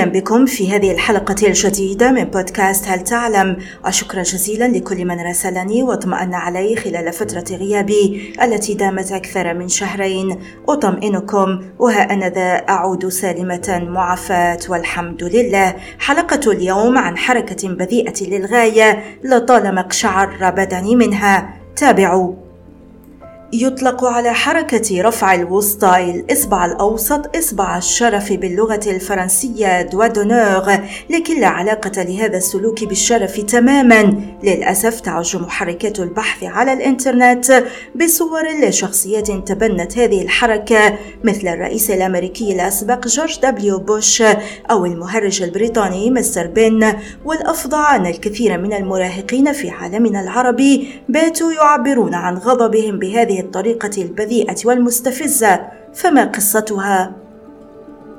أهلا بكم في هذه الحلقة الجديدة من بودكاست هل تعلم؟ وشكرا جزيلا لكل من راسلني واطمأن علي خلال فترة غيابي التي دامت أكثر من شهرين. أطمئنكم وها أنا ذا أعود سالمة معافاة والحمد لله. حلقة اليوم عن حركة بذيئة للغاية لطالما اقشعر بدني منها. تابعوا. يطلق على حركة رفع الوسطى الإصبع الأوسط إصبع الشرف باللغة الفرنسية دوا دونور لكن لا علاقة لهذا السلوك بالشرف تماما. للأسف تعج محركات البحث على الإنترنت بصور لشخصيات تبنت هذه الحركة مثل الرئيس الأمريكي الأسبق جورج دبليو بوش أو المهرج البريطاني مستر بن والأفظع أن الكثير من المراهقين في عالمنا العربي باتوا يعبرون عن غضبهم بهذه الطريقة البذيئة والمستفزة فما قصتها؟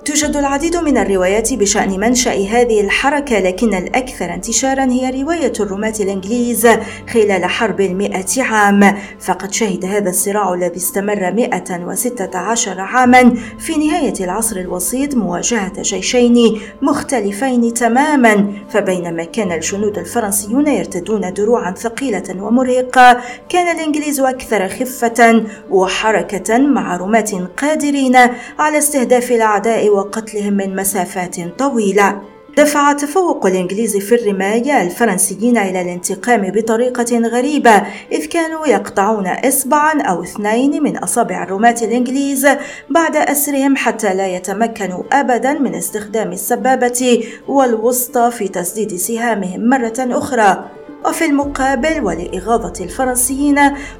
توجد العديد من الروايات بشأن منشأ هذه الحركة لكن الأكثر انتشارا هي رواية الرماة الإنجليز خلال حرب المئة عام. فقد شهد هذا الصراع الذي استمر 116 عاما في نهاية العصر الوسيط مواجهة جيشين مختلفين تماما. فبينما كان الجنود الفرنسيون يرتدون دروعا ثقيلة ومرهقة كان الإنجليز أكثر خفة وحركة مع رماة قادرين على استهداف الأعداء وقتلهم من مسافات طويلة. دفع تفوق الإنجليز في الرماية الفرنسيين إلى الانتقام بطريقة غريبة إذ كانوا يقطعون إصبعا أو اثنين من أصابع الرماة الإنجليز بعد أسرهم حتى لا يتمكنوا أبدا من استخدام السبابة والوسطى في تسديد سهامهم مرة أخرى. وفي المقابل ولإغاظة الفرنسيين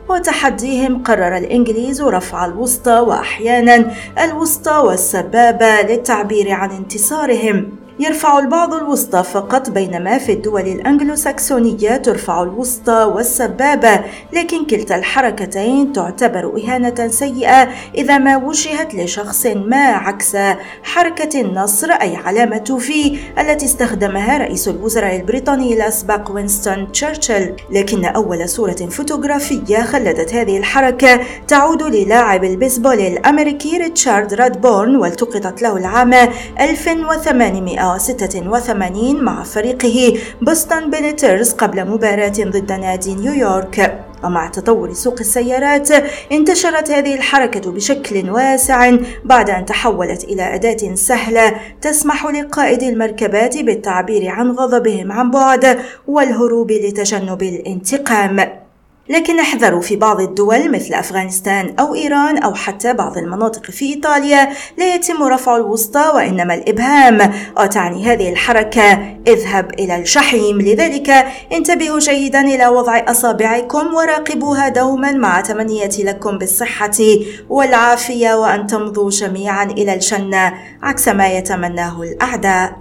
وتحديهم قرر الإنجليز رفع الوسطى وأحيانا الوسطى والسبابة للتعبير عن انتصارهم. يرفع البعض الوسطى فقط بينما في الدول الأنجلو ساكسونية ترفع الوسطى والسبابة لكن كلتا الحركتين تعتبر إهانة سيئة إذا ما وجهت لشخص ما عكس حركة النصر أي علامة في التي استخدمها رئيس الوزراء البريطاني الأسبق وينستون تشرشل. لكن أول صورة فوتوغرافية خلدت هذه الحركة تعود للاعب البيسبول الأمريكي ريتشارد رادبورن والتقطت له العام 1800 1986 مع فريقه بوسطن بينيترز قبل مباراة ضد نادي نيويورك. ومع تطور سوق السيارات انتشرت هذه الحركة بشكل واسع بعد أن تحولت إلى أداة سهلة تسمح لقائد المركبات بالتعبير عن غضبهم عن بعد والهروب لتجنب الانتقام. لكن أحذروا في بعض الدول مثل أفغانستان أو إيران أو حتى بعض المناطق في إيطاليا لا يتم رفع الوسطى وإنما الإبهام. وتعني هذه الحركة اذهب إلى الجحيم لذلك انتبهوا جيدا إلى وضع أصابعكم وراقبوها دوما مع تمنية لكم بالصحة والعافية وأن تمضوا جميعا إلى الجنة عكس ما يتمناه الأعداء.